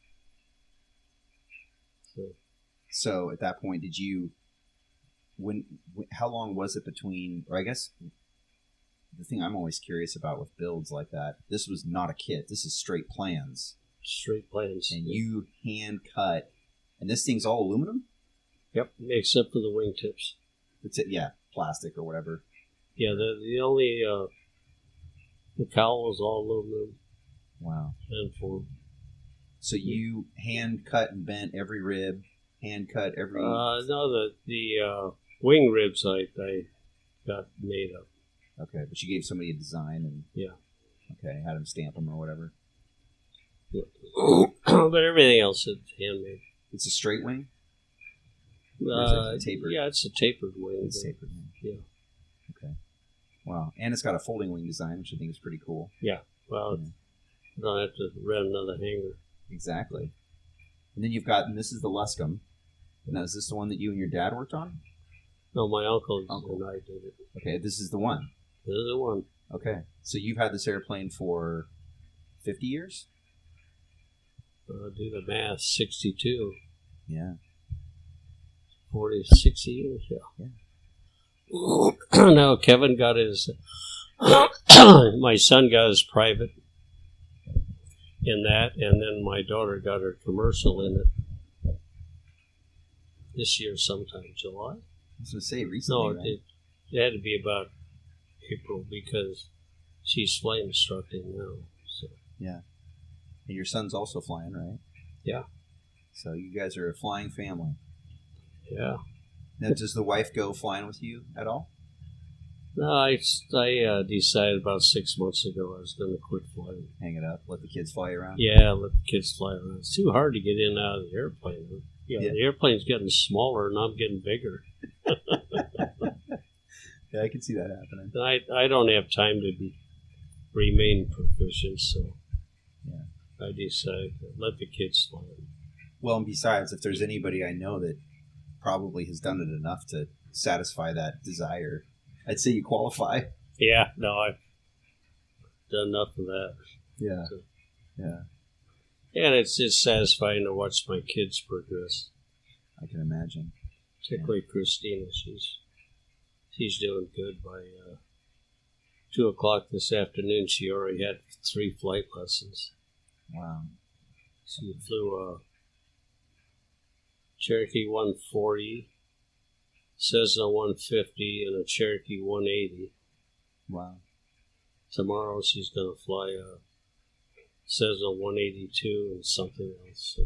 So So at that point, did you? When? How long was it between? Or I guess the thing I'm always curious about with builds like that. This was not a kit. This is straight plans, straight plans. and you hand cut. And this thing's all aluminum. Yep, except for the wingtips. It's it. Yeah, plastic or whatever. Yeah, the the only uh, the cowl was all aluminum Wow. and form. So you hand cut and bent every rib, hand cut every. Uh, no, the the uh, wing ribs I I got made up. okay, but you gave somebody a design and. Yeah. Okay, had them stamp them or whatever. (coughs) but everything else is handmade. It's a straight wing. Or is it Uh, tapered? Yeah, it's a tapered wing. It's but- tapered. wing. Yeah. Wow, and it's got a folding wing design, which I think is pretty cool. Yeah. Well, Yeah. you don't have to rent another hangar. Exactly. And then you've got, and this is the Luscombe. Now, is this the one that you and your dad worked on? No, my uncle, Uncle. and I did it. Okay, this is the one. This is the one. Okay, so you've had this airplane for fifty years. Uh, do the math. 62, Yeah. 40, 60 years. Yeah. (clears throat) now Kevin got his. (clears throat) my son got his private in that, and then my daughter got her commercial in it this year, sometime July. I was gonna say recently. No, right? it, it had to be about April because she's flight instructing now. So and your son's also flying, right? Yeah. So you guys are a flying family. yeah. Now, does the wife go flying with you at all? No, I, I uh, decided about six months ago I was going to quit flying. Hang it up, let the kids fly around. Yeah, let the kids fly around. It's too hard to get in and out of the airplane. Yeah, Yeah. the airplane's getting smaller and I'm getting bigger. (laughs) Yeah, I can see that happening. I, I don't have time to be remain proficient, so Yeah. I decide to let the kids fly. Well, and besides, if there's anybody I know that probably has done it enough to satisfy that desire, I'd say you qualify. Yeah, no, I've done enough of that. Yeah. Yeah. And it's it's satisfying to watch my kids progress. I can imagine. Particularly Christina, she's she's doing good. By uh, two o'clock this afternoon, she already had three flight lessons. Wow. She flew a Cherokee 140, Cessna 150, and a Cherokee 180. Wow. Tomorrow she's going to fly a Cessna 182 and something else. So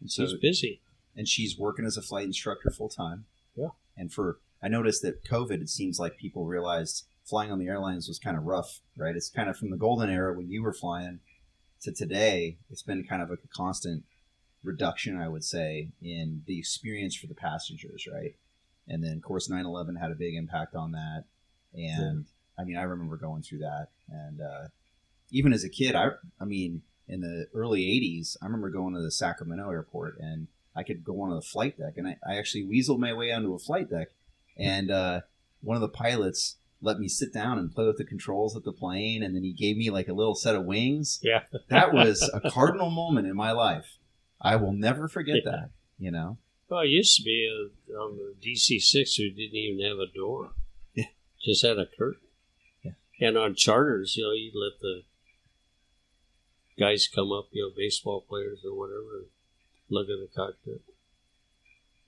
And so, she's busy. and she's working as a flight instructor full time. Yeah. And for I noticed that COVID, it seems like people realized flying on the airlines was kind of rough, right? It's kind of from the golden era when you were flying to today. It's been kind of like a constant reduction, I would say, in the experience for the passengers, right? And then, of course, 9/11 had a big impact on that. And I mean, I remember going through that, and uh, even as a kid, I I mean, in the early 80s, I remember going to the Sacramento airport and I could go onto the flight deck. And I, I actually weaseled my way onto a flight deck. And uh, one of the pilots let me sit down and play with the controls of the plane. And then he gave me like a little set of wings. Yeah. That was (laughs) a cardinal moment in my life. I will never forget Yeah. that, you know? Well, it used to be a, on the DC six who didn't even have a door. Yeah. Just had a curtain. Yeah. And on charters, you know, you let the guys come up, you know, baseball players or whatever, look at the cockpit.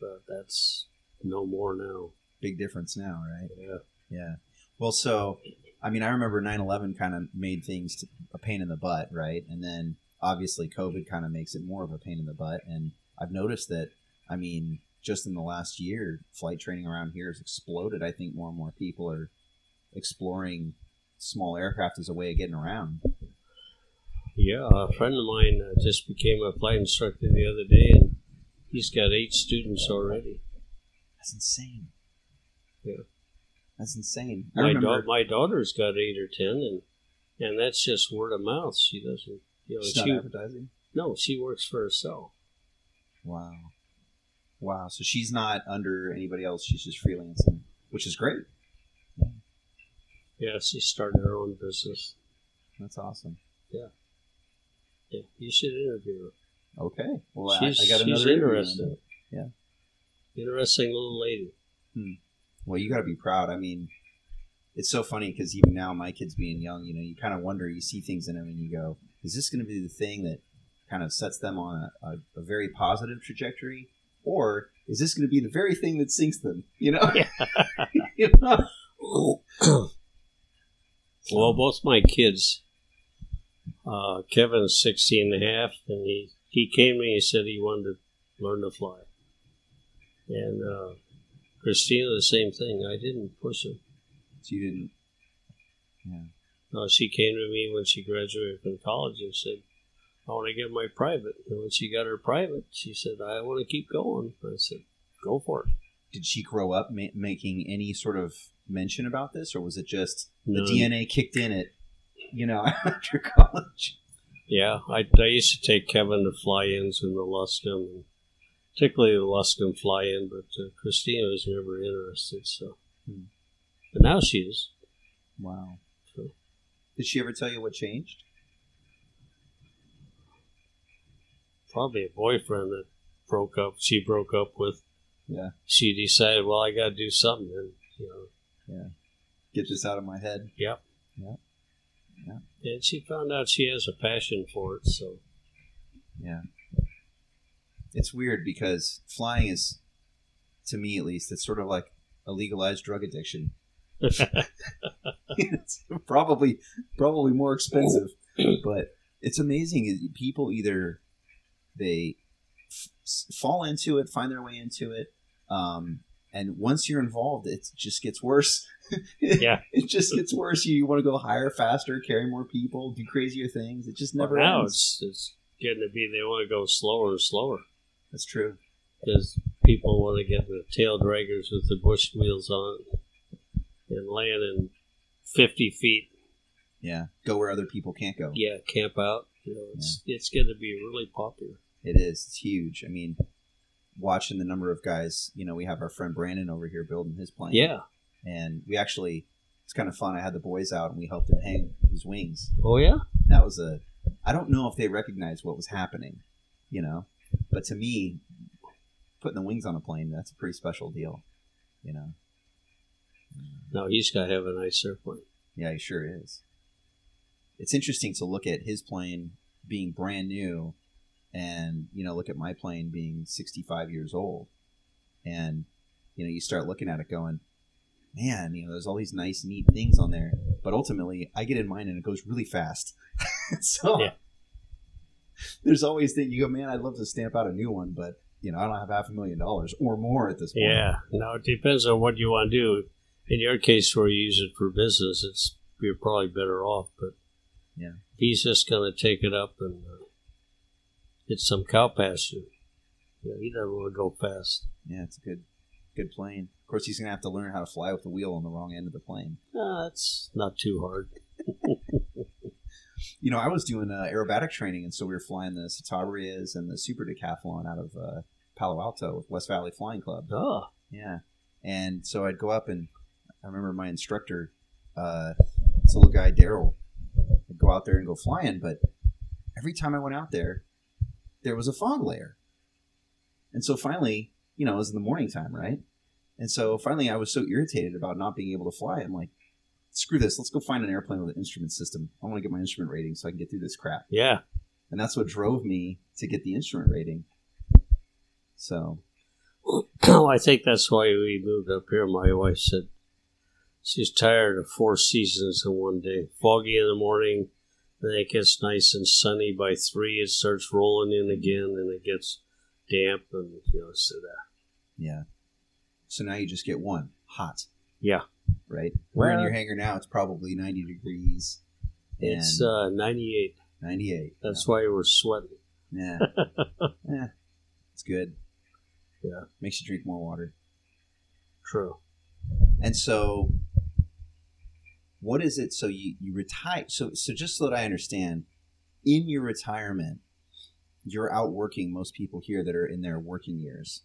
But that's no more now. Big difference now, right? Yeah. Yeah. Well, so I mean, I remember 9/11 kind of made things a pain in the butt, right? And then obviously COVID kind of makes it more of a pain in the butt. And I've noticed that, I mean, just in the last year, flight training around here has exploded. I think more and more people are exploring small aircraft as a way of getting around. Yeah, a friend of mine uh, just became a flight instructor the other day, and he's got eight students already. That's insane. Yeah. That's insane. I My, remember da- my daughter's got eight or ten, and and that's just word of mouth. She doesn't, you know, She's not advertising. no, she works for herself. Wow. Wow. So she's not under anybody else. She's just freelancing, which is great. Yeah, she's starting her own business. That's awesome. Yeah, Yeah, you should interview her. Okay. Well, she's I, I got she's another interesting. Yeah. interesting little lady. Hmm. Well, you got to be proud. I mean, it's so funny because even now, my kids being young, you know, you kind of wonder, you see things in them and you go, is this going to be the thing that kind of sets them on a, a, a very positive trajectory? Or is this going to be the very thing that sinks them? You know? (laughs) You know? (laughs) Well, both my kids, uh, Kevin's 16 and a half, and he, he came to me and said he wanted to learn to fly. And uh, Christina, the same thing. I didn't push her. So you didn't. Uh, she came to me when she graduated from college and said, I want to get my private. And when she got her private, she said, I want to keep going. I said, go for it. Did she grow up ma- making any sort of mention about this, or was it just the. DNA kicked in it, you know, (laughs) after college? Yeah, I, I used to take Kevin to fly-ins in the Luscombe, particularly the Luscombe fly-in, but uh, Christina was never interested. So, Hmm. but now she is. Wow. Did she ever tell you what changed? Probably a boyfriend that broke up. She broke up with. Yeah. She decided, well, I got to do something, and you know, Yeah. Get this out of my head. Yep. Yep. Yeah. And she found out she has a passion for it. So Yeah. It's weird because flying is, to me at least, it's sort of like a legalized drug addiction. It's probably probably more expensive, (laughs) but it's amazing. People either they f- fall into it, find their way into it, um, and once you're involved, it just gets worse. (laughs) Yeah. it just gets worse. You, want to go higher, faster, carry more people, do crazier things. It just never now ends. it's, it's getting to be they want to go slower and slower That's true. because people want to get the tail draggers with the bush wheels on it and land in 50 feet Yeah, go where other people can't go. Yeah, camp out. You know, it's it's going to be really popular. It is. It's huge. I mean, watching the number of guys. You know, we have our friend Brandon over here building his plane. Yeah. and we actually it's kind of fun. I had the boys out and we helped him hang his wings. Oh yeah. That was a. I don't know if they recognized what was happening, you know, but to me, putting the wings on a plane that's a pretty special deal, you know. No, he's got to have a nice airplane. Yeah, he sure is. It's interesting to look at his plane being brand new and, you know, look at my plane being 65 years old. And, you know, you start looking at it going, man, you know, there's all these nice, neat things on there. But ultimately, I get in mine and it goes really fast. (laughs) so Yeah. there's always that you go, man, I'd love to stamp out a new one, but, you know, I don't have half a million dollars or more at this point. Yeah. No, it depends on what you want to do. In your case, where you use it for business, it's you're probably better off. But Yeah. he's just going to take it up and uh, get some cow pasture. Yeah, he doesn't want to go fast. Yeah, it's a good, good plane. Of course, he's going to have to learn how to fly with the wheel on the wrong end of the plane. Uh, it's not too hard. (laughs) you know, I was doing uh, aerobatic training, and so we were flying the Citabrias and the Super Decathlon out of uh, Palo Alto with West Valley Flying Club. Oh, Yeah, and so I'd go up, and I remember my instructor, uh, this little guy Daryl, would go out there and go flying. But every time I went out there, there was a fog layer, and so finally, you know, it was in the morning time, right? And so finally, I was so irritated about not being able to fly. I'm like, screw this. Let's go find an airplane with an instrument system. I want to get my instrument rating so I can get through this crap. yeah. And that's what drove me to get the instrument rating. So, (clears throat) I think that's why we moved up here. My wife said she's tired of four seasons in one day. Foggy in the morning, then it gets nice and sunny by three. It starts rolling in again, and it gets damp, and you know, so that. yeah. So now you just get one hot, Yeah, right? We're in your hangar now. It's probably 90 degrees it's uh, 98. 98. That's why we're sweating. Yeah. (laughs) yeah. It's good. Yeah. Makes you drink more water. True. And so, what is it? So you, you retire. So, so just so that I understand, in your retirement, you're out working most people here that are in their working years.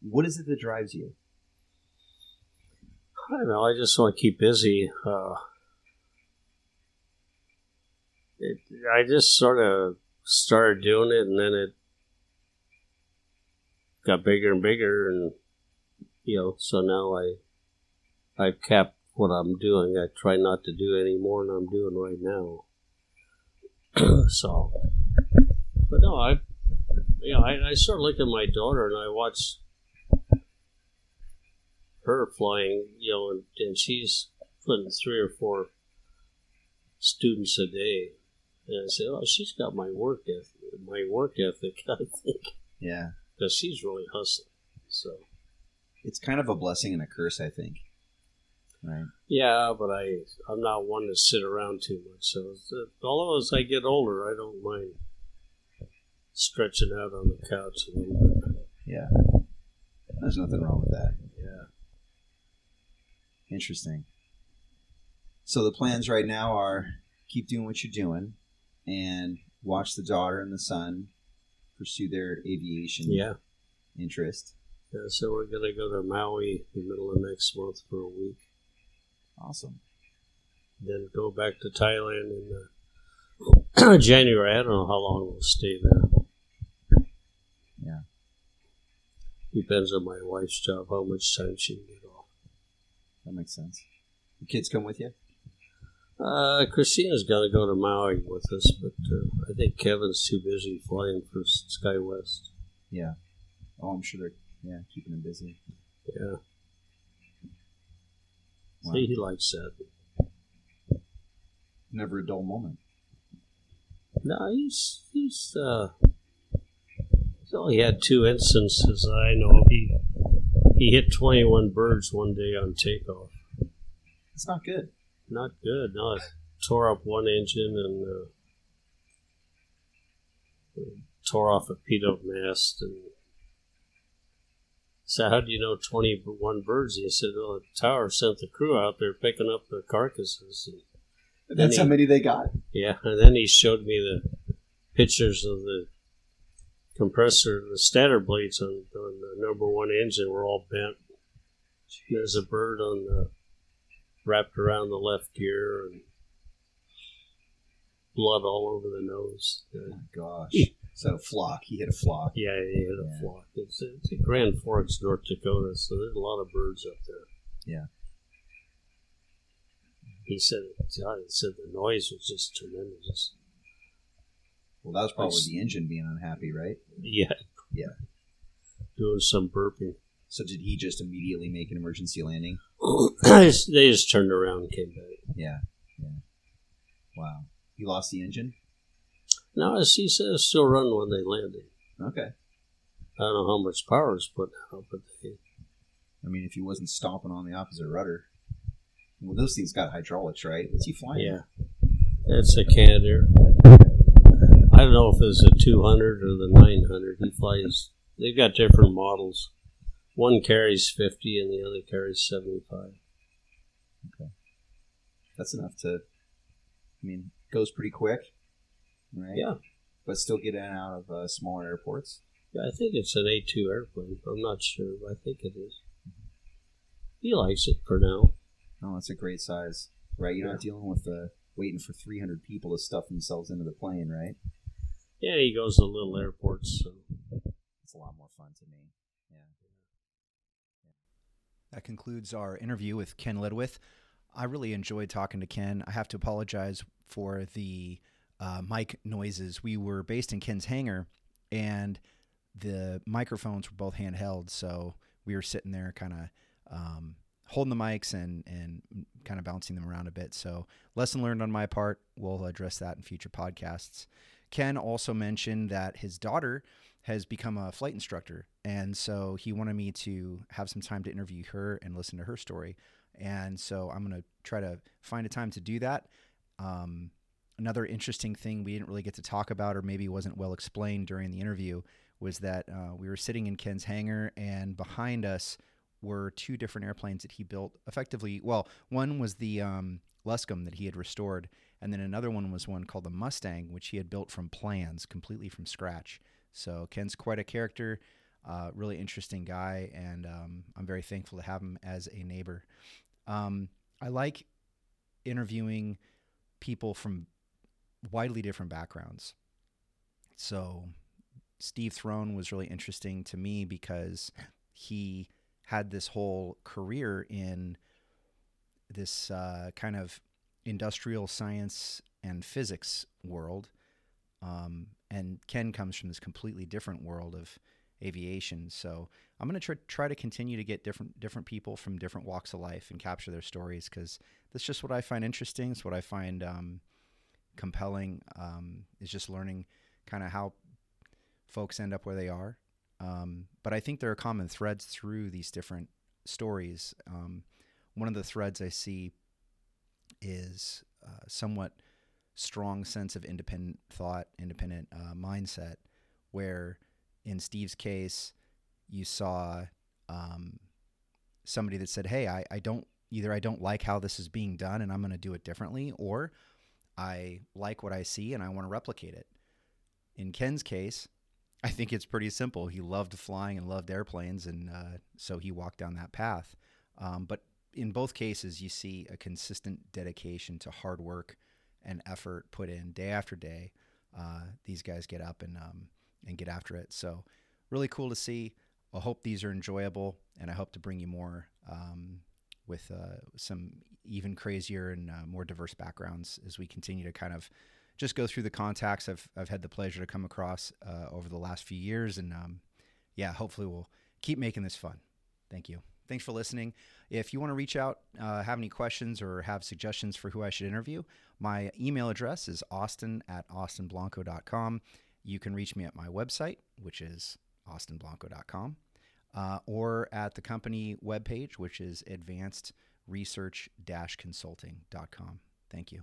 What is it that drives you? I don't know. I just want to keep busy. Uh, it, I just sort of started doing it, and then it got bigger and bigger, and you know, so now I I've capped what I'm doing. I try not to do any more than I'm doing right now. (clears throat) so, but no, I, you know, I, I sort of look at my daughter and I watch her flying, you know, and, and she's putting three or four students a day. And I said, oh, she's got my work ethic, my work ethic, (laughs) I think, Yeah. because she's really hustling. So, It's kind of a blessing and a curse, I think. Right. yeah, but I, I'm not one to sit around too much. So, uh, although as I get older, I don't mind stretching out on the couch a little bit. Yeah. There's nothing wrong with that. Yeah. Interesting. So the plans right now are keep doing what you're doing and watch the daughter and the son pursue their aviation Yeah. interest. Yeah, so we're going to go to Maui in the middle of next month for a week. Awesome. then go back to Thailand in uh, (clears throat) January. I don't know how long we'll stay there. Yeah. Depends on my wife's job, how much time she can get off. That makes sense. The kids come with you? Uh, Christina's got to go to Maui with us, but uh, I think Kevin's too busy flying for SkyWest. Yeah. Oh, I'm sure they're yeah keeping him busy. Yeah. Wow. See, he likes that. Never a dull moment. No, he's he's uh, he's only had two instances I know. of. He he hit twenty one birds one day on takeoff. It's not good. Not good. No, it tore up one engine and uh, tore off a pitot mast. And so, how do you know twenty one birds? He said, "Well, the tower sent the crew out there picking up the carcasses." And That's how many they got. Yeah, and then he showed me the pictures of the compressor, the stator blades on, on the number one engine were all bent. There's a bird on the wrapped around the left gear and blood all over the nose. Oh my gosh. So flock. He hit a flock. yeah, he hit a Yeah. flock. It's, it's in Grand Forks, North Dakota, so there's a lot of birds up there. Yeah. He said, God, he said the noise was just tremendous. Well, that was probably Nice. the engine being unhappy, right? Yeah. Yeah. Doing some burping. So did he just immediately make an emergency landing? (coughs) they just they just turned around and came back. Yeah. Yeah. Wow. He lost the engine? No, as he it's still running when they landed. Okay. I don't know how much power is put out, but they, I mean, if he wasn't stomping on the opposite rudder. Well, those things got hydraulics, right? What's he flying? yeah, it's a Canadair. I don't know if it's a 200 or the 900. He flies. They've got different models. One carries 50 and the other carries 75. Okay, That's enough to, I mean, goes pretty quick, right? Yeah. But still get in and out of uh, smaller airports. Yeah, I think it's an A2 airplane. I'm not sure, but I think it is. He likes it for now. Oh, that's a great size, right? You're not dealing with uh, waiting for 300 people to stuff themselves into the plane, right? Yeah, he goes to little airports. So. It's a lot more fun to me. Yeah. That concludes our interview with Ken Ledwith. I really enjoyed talking to Ken. I have to apologize for the uh, mic noises. We were based in Ken's hangar, and the microphones were both handheld, so we were sitting there kind of um, holding the mics and and kind of bouncing them around a bit. So lesson learned on my part. We'll address that in future podcasts. Ken also mentioned that his daughter has become a flight instructor, and so he wanted me to have some time to interview her and listen to her story. And so I'm going to try to find a time to do that. Um, another interesting thing we didn't really get to talk about, or maybe wasn't well explained during the interview, was that uh, we were sitting in Ken's hangar, and behind us were two different airplanes that he built effectively. Well, one was the um, Luscombe that he had restored, and then another one was one called the Mustang, which he had built from plans, completely from scratch. So Ken's quite a character, uh, really interesting guy, and um, I'm very thankful to have him as a neighbor. Um, I like interviewing people from widely different backgrounds. So Steve Throne was really interesting to me because he had this whole career in this uh, kind of industrial science and physics world. Um, and Ken comes from this completely different world of aviation. So I'm going to try, try to continue to get different different people from different walks of life and capture their stories because that's just what I find interesting. It's what I find um, compelling. Um, is just learning kind of how folks end up where they are. Um, but I think there are common threads through these different stories. Um, one of the threads I see is uh, somewhat strong sense of independent thought, independent uh, mindset, where in Steve's case, you saw um, somebody that said, Hey, I, I don't either I don't like how this is being done and I'm going to do it differently, or I like what I see and I want to replicate it. In Ken's case, I think it's pretty simple. He loved flying and loved airplanes, and uh, so he walked down that path. Um, but in both cases, you see a consistent dedication to hard work and effort put in day after day. Uh, these guys get up and um, and get after it. So really cool to see. I hope these are enjoyable, and I hope to bring you more um, with uh, some even crazier and uh, more diverse backgrounds as we continue to kind of just go through the contacts I've, I've had the pleasure to come across uh, over the last few years. And um, yeah, hopefully we'll keep making this fun. Thank you. Thanks for listening. If you want to reach out, uh, have any questions, or have suggestions for who I should interview, my email address is austin at austinblanco.com. You can reach me at my website, which is austinblanco.com, uh, or at the company webpage, which is advancedresearch-consulting.com. Thank you.